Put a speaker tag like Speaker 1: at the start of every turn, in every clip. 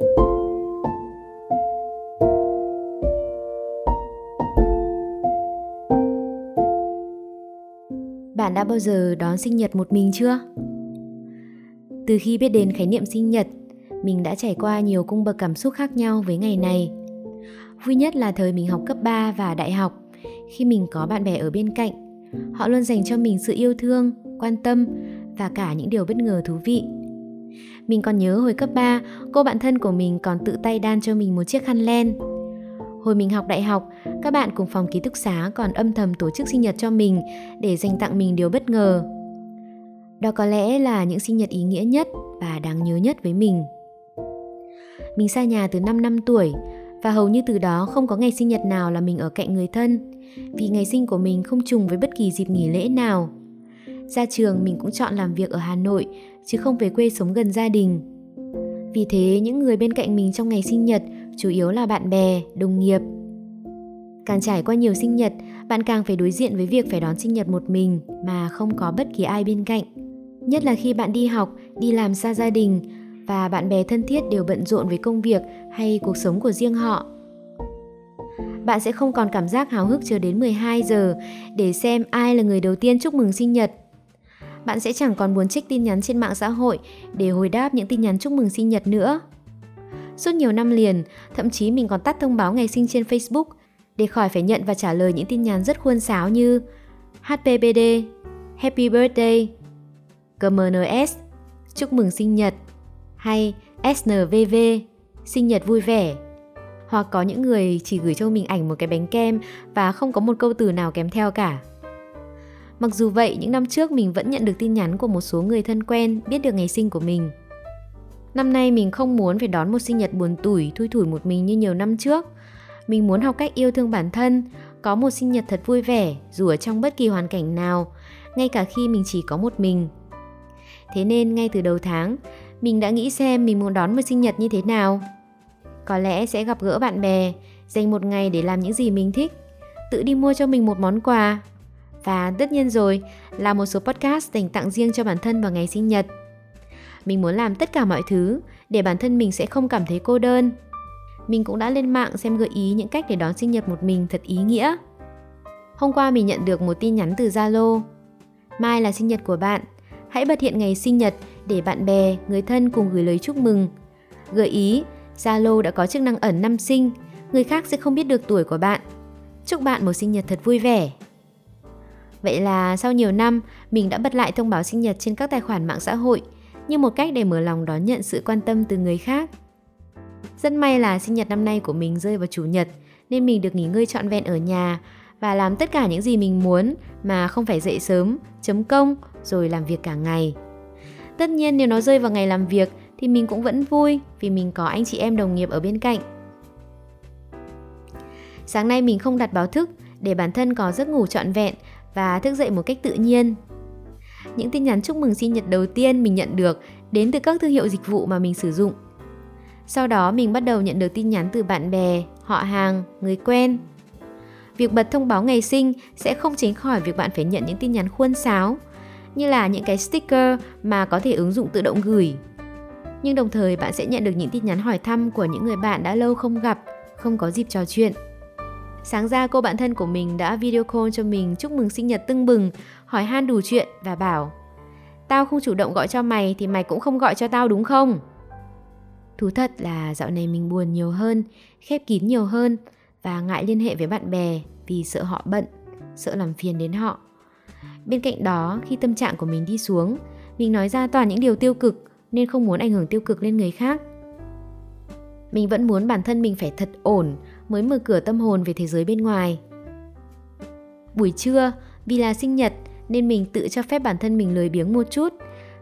Speaker 1: Bạn đã bao giờ đón sinh nhật một mình chưa? Từ khi biết đến khái niệm sinh nhật, mình đã trải qua nhiều cung bậc cảm xúc khác nhau với ngày này. Vui nhất là thời mình học cấp 3 và đại học, khi mình có bạn bè ở bên cạnh. Họ luôn dành cho mình sự yêu thương, quan tâm và cả những điều bất ngờ thú vị. Mình còn nhớ hồi cấp 3, cô bạn thân của mình còn tự tay đan cho mình một chiếc khăn len. Hồi mình học đại học, các bạn cùng phòng ký túc xá còn âm thầm tổ chức sinh nhật cho mình để dành tặng mình điều bất ngờ. Đó có lẽ là những sinh nhật ý nghĩa nhất và đáng nhớ nhất với mình. Mình xa nhà từ 5 năm tuổi và hầu như từ đó không có ngày sinh nhật nào là mình ở cạnh người thân vì ngày sinh của mình không trùng với bất kỳ dịp nghỉ lễ nào. Ra trường mình cũng chọn làm việc ở Hà Nội chứ không về quê sống gần gia đình. Vì thế những người bên cạnh mình trong ngày sinh nhật chủ yếu là bạn bè, đồng nghiệp. Càng trải qua nhiều sinh nhật, bạn càng phải đối diện với việc phải đón sinh nhật một mình mà không có bất kỳ ai bên cạnh. Nhất là khi bạn đi học, đi làm xa gia đình và bạn bè thân thiết đều bận rộn với công việc hay cuộc sống của riêng họ. Bạn sẽ không còn cảm giác háo hức chờ đến 12 giờ để xem ai là người đầu tiên chúc mừng sinh nhật. Bạn sẽ chẳng còn muốn check tin nhắn trên mạng xã hội để hồi đáp những tin nhắn chúc mừng sinh nhật nữa. Suốt nhiều năm liền, thậm chí mình còn tắt thông báo ngày sinh trên Facebook để khỏi phải nhận và trả lời những tin nhắn rất khuôn sáo như HPBD, Happy Birthday, GMNS, chúc mừng sinh nhật hay SNVV, sinh nhật vui vẻ. Hoặc có những người chỉ gửi cho mình ảnh một cái bánh kem và không có một câu từ nào kèm theo cả. Mặc dù vậy, những năm trước mình vẫn nhận được tin nhắn của một số người thân quen biết được ngày sinh của mình. Năm nay mình không muốn phải đón một sinh nhật buồn tủi, thui thủi một mình như nhiều năm trước. Mình muốn học cách yêu thương bản thân, có một sinh nhật thật vui vẻ dù ở trong bất kỳ hoàn cảnh nào, ngay cả khi mình chỉ có một mình. Thế nên ngay từ đầu tháng, mình đã nghĩ xem mình muốn đón một sinh nhật như thế nào. Có lẽ sẽ gặp gỡ bạn bè, dành một ngày để làm những gì mình thích, tự đi mua cho mình một món quà. Và tất nhiên rồi, là một số podcast dành tặng riêng cho bản thân vào ngày sinh nhật. Mình muốn làm tất cả mọi thứ để bản thân mình sẽ không cảm thấy cô đơn. Mình cũng đã lên mạng xem gợi ý những cách để đón sinh nhật một mình thật ý nghĩa. Hôm qua mình nhận được một tin nhắn từ Zalo. Mai là sinh nhật của bạn, hãy bật hiện ngày sinh nhật để bạn bè, người thân cùng gửi lời chúc mừng. Gợi ý, Zalo đã có chức năng ẩn năm sinh, người khác sẽ không biết được tuổi của bạn. Chúc bạn một sinh nhật thật vui vẻ. Vậy là sau nhiều năm, mình đã bật lại thông báo sinh nhật trên các tài khoản mạng xã hội như một cách để mở lòng đón nhận sự quan tâm từ người khác. Rất may là sinh nhật năm nay của mình rơi vào chủ nhật nên mình được nghỉ ngơi trọn vẹn ở nhà và làm tất cả những gì mình muốn mà không phải dậy sớm, chấm công rồi làm việc cả ngày. Tất nhiên nếu nó rơi vào ngày làm việc thì mình cũng vẫn vui vì mình có anh chị em đồng nghiệp ở bên cạnh. Sáng nay mình không đặt báo thức để bản thân có giấc ngủ trọn vẹn và thức dậy một cách tự nhiên. Những tin nhắn chúc mừng sinh nhật đầu tiên mình nhận được đến từ các thương hiệu dịch vụ mà mình sử dụng. Sau đó mình bắt đầu nhận được tin nhắn từ bạn bè, họ hàng, người quen. Việc bật thông báo ngày sinh sẽ không tránh khỏi việc bạn phải nhận những tin nhắn khuôn sáo, như là những cái sticker mà có thể ứng dụng tự động gửi. Nhưng đồng thời bạn sẽ nhận được những tin nhắn hỏi thăm của những người bạn đã lâu không gặp, không có dịp trò chuyện. Sáng ra cô bạn thân của mình đã video call cho mình chúc mừng sinh nhật tưng bừng, hỏi han đủ chuyện và bảo Tao không chủ động gọi cho mày thì mày cũng không gọi cho tao đúng không? Thú thật là dạo này mình buồn nhiều hơn, khép kín nhiều hơn và ngại liên hệ với bạn bè vì sợ họ bận, sợ làm phiền đến họ. Bên cạnh đó, khi tâm trạng của mình đi xuống, mình nói ra toàn những điều tiêu cực nên không muốn ảnh hưởng tiêu cực lên người khác. Mình vẫn muốn bản thân mình phải thật ổn mới mở cửa tâm hồn về thế giới bên ngoài. Buổi trưa, vì là sinh nhật nên mình tự cho phép bản thân mình lười biếng một chút.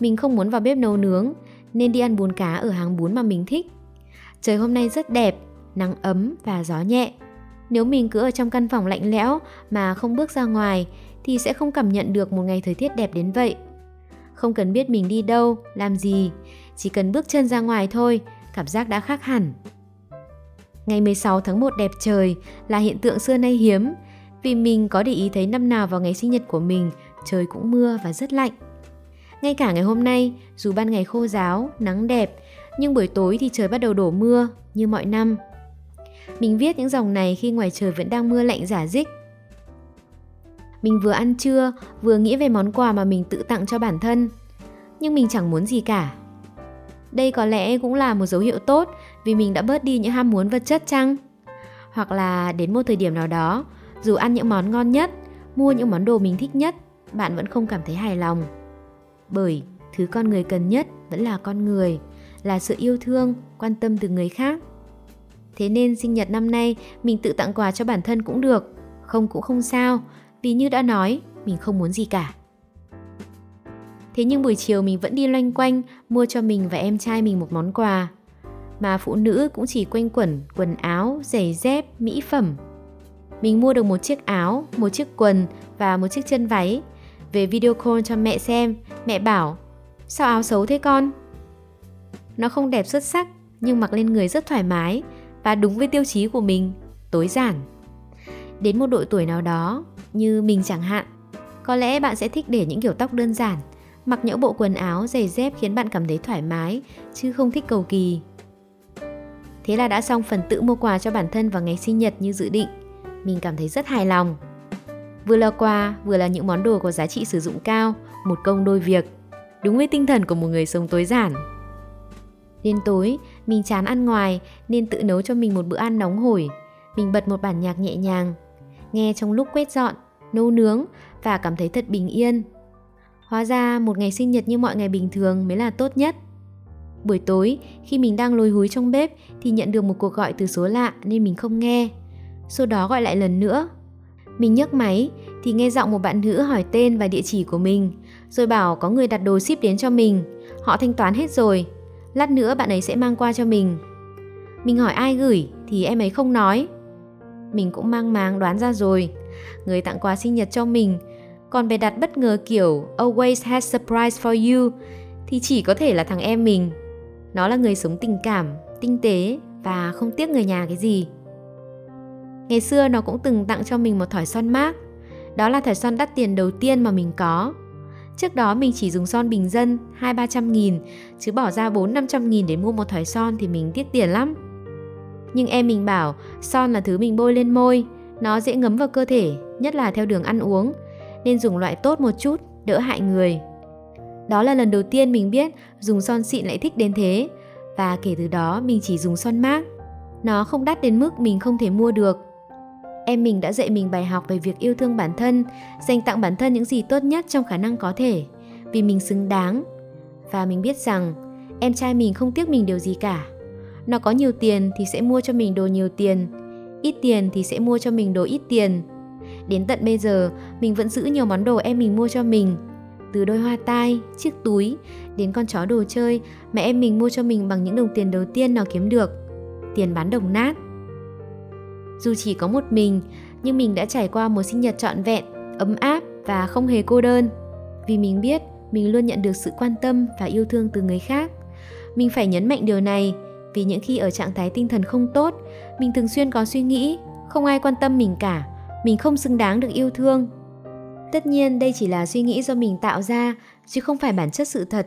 Speaker 1: Mình không muốn vào bếp nấu nướng nên đi ăn bún cá ở hàng bún mà mình thích. Trời hôm nay rất đẹp, nắng ấm và gió nhẹ. Nếu mình cứ ở trong căn phòng lạnh lẽo mà không bước ra ngoài thì sẽ không cảm nhận được một ngày thời tiết đẹp đến vậy. Không cần biết mình đi đâu, làm gì, chỉ cần bước chân ra ngoài thôi, cảm giác đã khác hẳn. Ngày 16 tháng 1 đẹp trời là hiện tượng xưa nay hiếm vì mình có để ý thấy năm nào vào ngày sinh nhật của mình trời cũng mưa và rất lạnh. Ngay cả ngày hôm nay, dù ban ngày khô giáo, nắng đẹp, nhưng buổi tối thì trời bắt đầu đổ mưa như mọi năm. Mình viết những dòng này khi ngoài trời vẫn đang mưa lạnh giả dích. Mình vừa ăn trưa, vừa nghĩ về món quà mà mình tự tặng cho bản thân. Nhưng mình chẳng muốn gì cả. Đây có lẽ cũng là một dấu hiệu tốt vì mình đã bớt đi những ham muốn vật chất chăng? Hoặc là đến một thời điểm nào đó, dù ăn những món ngon nhất, mua những món đồ mình thích nhất, bạn vẫn không cảm thấy hài lòng. Bởi thứ con người cần nhất vẫn là con người, là sự yêu thương, quan tâm từ người khác. Thế nên sinh nhật năm nay mình tự tặng quà cho bản thân cũng được, không cũng không sao, vì như đã nói, mình không muốn gì cả. Thế nhưng buổi chiều mình vẫn đi loanh quanh mua cho mình và em trai mình một món quà. Mà phụ nữ cũng chỉ quanh quẩn quần áo, giày dép, mỹ phẩm. Mình mua được một chiếc áo, một chiếc quần và một chiếc chân váy. Về video call cho mẹ xem, mẹ bảo Sao áo xấu thế con? Nó không đẹp xuất sắc nhưng mặc lên người rất thoải mái và đúng với tiêu chí của mình, tối giản. Đến một độ tuổi nào đó, như mình chẳng hạn, có lẽ bạn sẽ thích để những kiểu tóc đơn giản, mặc những bộ quần áo, giày dép khiến bạn cảm thấy thoải mái, chứ không thích cầu kỳ. Thế là đã xong phần tự mua quà cho bản thân vào ngày sinh nhật như dự định. Mình cảm thấy rất hài lòng. Vừa là quà, vừa là những món đồ có giá trị sử dụng cao, một công đôi việc. Đúng với tinh thần của một người sống tối giản. Đến tối, mình chán ăn ngoài nên tự nấu cho mình một bữa ăn nóng hổi. Mình bật một bản nhạc nhẹ nhàng, nghe trong lúc quét dọn, nấu nướng và cảm thấy thật bình yên. Hóa ra một ngày sinh nhật như mọi ngày bình thường mới là tốt nhất. Buổi tối, khi mình đang lôi húi trong bếp thì nhận được một cuộc gọi từ số lạ nên mình không nghe. Sau đó gọi lại lần nữa. Mình nhấc máy thì nghe giọng một bạn nữ hỏi tên và địa chỉ của mình, rồi bảo có người đặt đồ ship đến cho mình. Họ thanh toán hết rồi, lát nữa bạn ấy sẽ mang qua cho mình. Mình hỏi ai gửi thì em ấy không nói. Mình cũng mang máng đoán ra rồi. Người tặng quà sinh nhật cho mình, còn bày đặt bất ngờ kiểu always has surprise for you thì chỉ có thể là thằng em mình. Nó là người sống tình cảm, tinh tế và không tiếc người nhà cái gì. Ngày xưa nó cũng từng tặng cho mình một thỏi son mát. Đó là thỏi son đắt tiền đầu tiên mà mình có. Trước đó mình chỉ dùng son bình dân 2-300 nghìn Chứ bỏ ra 4-500 nghìn để mua một thỏi son thì mình tiết tiền lắm Nhưng em mình bảo son là thứ mình bôi lên môi Nó dễ ngấm vào cơ thể, nhất là theo đường ăn uống nên dùng loại tốt một chút, đỡ hại người Đó là lần đầu tiên mình biết dùng son xịn lại thích đến thế Và kể từ đó mình chỉ dùng son mát Nó không đắt đến mức mình không thể mua được Em mình đã dạy mình bài học về việc yêu thương bản thân, dành tặng bản thân những gì tốt nhất trong khả năng có thể, vì mình xứng đáng. Và mình biết rằng em trai mình không tiếc mình điều gì cả. Nó có nhiều tiền thì sẽ mua cho mình đồ nhiều tiền, ít tiền thì sẽ mua cho mình đồ ít tiền. Đến tận bây giờ, mình vẫn giữ nhiều món đồ em mình mua cho mình. Từ đôi hoa tai, chiếc túi, đến con chó đồ chơi mẹ em mình mua cho mình bằng những đồng tiền đầu tiên nào kiếm được. Tiền bán đồng nát. Dù chỉ có một mình, nhưng mình đã trải qua một sinh nhật trọn vẹn, ấm áp và không hề cô đơn. Vì mình biết mình luôn nhận được sự quan tâm và yêu thương từ người khác. Mình phải nhấn mạnh điều này vì những khi ở trạng thái tinh thần không tốt, mình thường xuyên có suy nghĩ không ai quan tâm mình cả, mình không xứng đáng được yêu thương. Tất nhiên đây chỉ là suy nghĩ do mình tạo ra chứ không phải bản chất sự thật.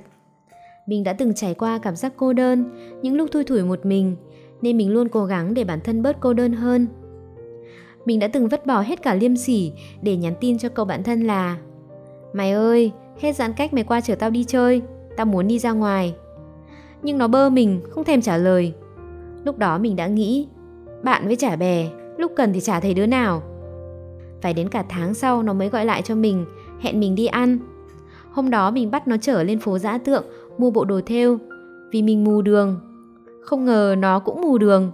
Speaker 1: Mình đã từng trải qua cảm giác cô đơn, những lúc thui thủi một mình, nên mình luôn cố gắng để bản thân bớt cô đơn hơn. Mình đã từng vứt bỏ hết cả liêm sỉ để nhắn tin cho cậu bạn thân là Mày ơi, hết giãn cách mày qua chở tao đi chơi, tao muốn đi ra ngoài. Nhưng nó bơ mình, không thèm trả lời. Lúc đó mình đã nghĩ, bạn với trả bè, lúc cần thì chả thấy đứa nào. Phải đến cả tháng sau nó mới gọi lại cho mình, hẹn mình đi ăn. Hôm đó mình bắt nó chở lên phố giã tượng, mua bộ đồ thêu, vì mình mù đường. Không ngờ nó cũng mù đường.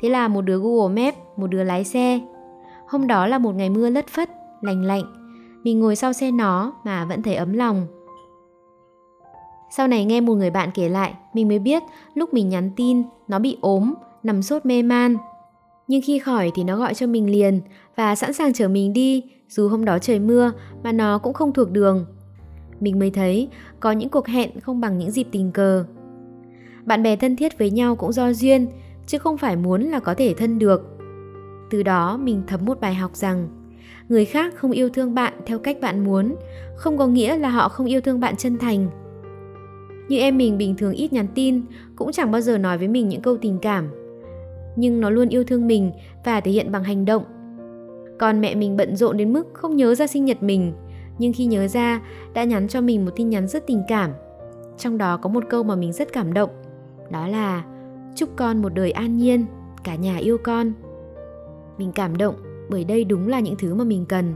Speaker 1: Thế là một đứa Google map một đứa lái xe, Hôm đó là một ngày mưa lất phất, lành lạnh. Mình ngồi sau xe nó mà vẫn thấy ấm lòng. Sau này nghe một người bạn kể lại, mình mới biết lúc mình nhắn tin, nó bị ốm, nằm sốt mê man. Nhưng khi khỏi thì nó gọi cho mình liền và sẵn sàng chở mình đi, dù hôm đó trời mưa mà nó cũng không thuộc đường. Mình mới thấy có những cuộc hẹn không bằng những dịp tình cờ. Bạn bè thân thiết với nhau cũng do duyên, chứ không phải muốn là có thể thân được từ đó mình thấm một bài học rằng người khác không yêu thương bạn theo cách bạn muốn không có nghĩa là họ không yêu thương bạn chân thành Như em mình bình thường ít nhắn tin, cũng chẳng bao giờ nói với mình những câu tình cảm. Nhưng nó luôn yêu thương mình và thể hiện bằng hành động. Còn mẹ mình bận rộn đến mức không nhớ ra sinh nhật mình, nhưng khi nhớ ra đã nhắn cho mình một tin nhắn rất tình cảm. Trong đó có một câu mà mình rất cảm động, đó là chúc con một đời an nhiên, cả nhà yêu con. Mình cảm động bởi đây đúng là những thứ mà mình cần.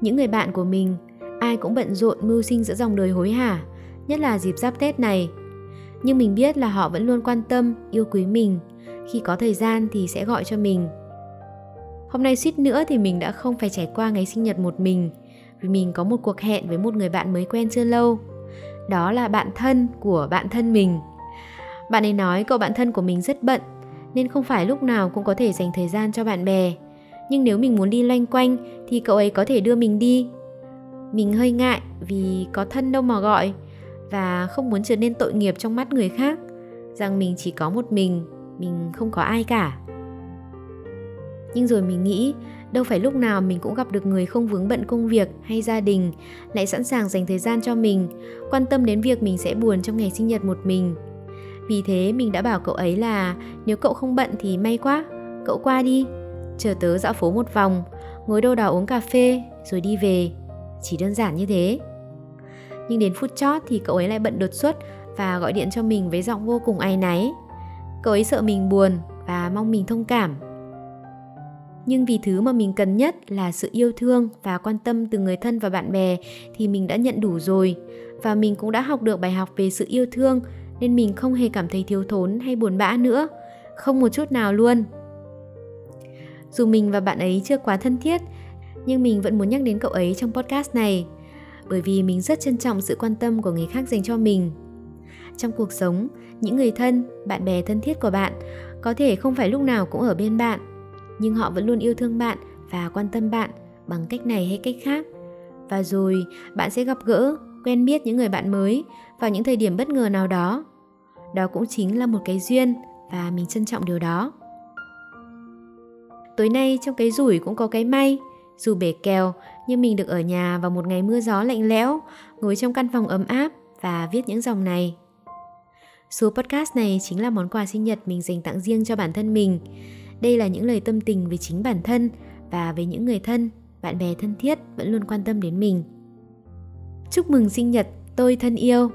Speaker 1: Những người bạn của mình, ai cũng bận rộn mưu sinh giữa dòng đời hối hả, nhất là dịp giáp Tết này. Nhưng mình biết là họ vẫn luôn quan tâm, yêu quý mình, khi có thời gian thì sẽ gọi cho mình. Hôm nay suýt nữa thì mình đã không phải trải qua ngày sinh nhật một mình, vì mình có một cuộc hẹn với một người bạn mới quen chưa lâu. Đó là bạn thân của bạn thân mình. Bạn ấy nói cậu bạn thân của mình rất bận, nên không phải lúc nào cũng có thể dành thời gian cho bạn bè. Nhưng nếu mình muốn đi loanh quanh thì cậu ấy có thể đưa mình đi. Mình hơi ngại vì có thân đâu mà gọi, và không muốn trở nên tội nghiệp trong mắt người khác rằng mình chỉ có một mình mình không có ai cả. Nhưng rồi mình nghĩ, đâu phải lúc nào mình cũng gặp được người không vướng bận công việc hay gia đình, lại sẵn sàng dành thời gian cho mình, quan tâm đến việc mình sẽ buồn trong ngày sinh nhật một mình. Vì thế mình đã bảo cậu ấy là, nếu cậu không bận thì may quá, cậu qua đi, chờ tớ dạo phố một vòng, ngồi đâu đó uống cà phê, rồi đi về. Chỉ đơn giản như thế. Nhưng đến phút chót thì cậu ấy lại bận đột xuất và gọi điện cho mình với giọng vô cùng áy náy. Cậu ấy sợ mình buồn và mong mình thông cảm. Nhưng vì thứ mà mình cần nhất là sự yêu thương và quan tâm từ người thân và bạn bè thì mình đã nhận đủ rồi và mình cũng đã học được bài học về sự yêu thương nên mình không hề cảm thấy thiếu thốn hay buồn bã nữa, không một chút nào luôn. Dù mình và bạn ấy chưa quá thân thiết, nhưng mình vẫn muốn nhắc đến cậu ấy trong podcast này bởi vì mình rất trân trọng sự quan tâm của người khác dành cho mình trong cuộc sống những người thân bạn bè thân thiết của bạn. Có thể không phải lúc nào cũng ở bên bạn nhưng họ vẫn luôn yêu thương bạn và quan tâm bạn bằng cách này hay cách khác. Và rồi bạn sẽ gặp gỡ quen biết những người bạn mới vào những thời điểm bất ngờ nào đó. Đó cũng chính là một cái duyên và mình trân trọng điều đó. Tối nay trong cái rủi cũng có cái may. Dù bể kèo, nhưng mình được ở nhà vào một ngày mưa gió lạnh lẽo, ngồi trong căn phòng ấm áp và viết những dòng này. Số podcast này chính là món quà sinh nhật mình dành tặng riêng cho bản thân mình. Đây là những lời tâm tình về chính bản thân và với những người thân, bạn bè thân thiết vẫn luôn quan tâm đến mình. Chúc mừng sinh nhật tôi thân yêu.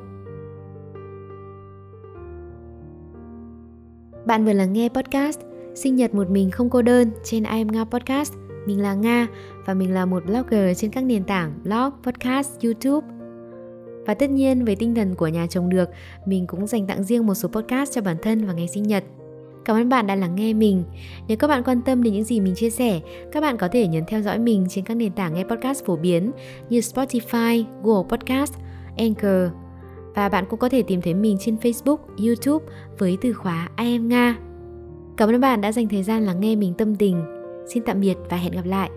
Speaker 1: Bạn vừa lắng nghe podcast Sinh nhật một mình không cô đơn trên I Am Nga Podcast – mình là Nga và mình là một blogger trên các nền tảng blog, podcast, YouTube. Và tất nhiên với tinh thần của nhà chồng được, mình cũng dành tặng riêng một số podcast cho bản thân vào ngày sinh nhật. Cảm ơn bạn đã lắng nghe mình. Nếu các bạn quan tâm đến những gì mình chia sẻ, các bạn có thể nhấn theo dõi mình trên các nền tảng nghe podcast phổ biến như Spotify, Google Podcast, Anchor. Và bạn cũng có thể tìm thấy mình trên Facebook, YouTube với từ khóa I am Nga. Cảm ơn bạn đã dành thời gian lắng nghe mình tâm tình Xin tạm biệt và hẹn gặp lại.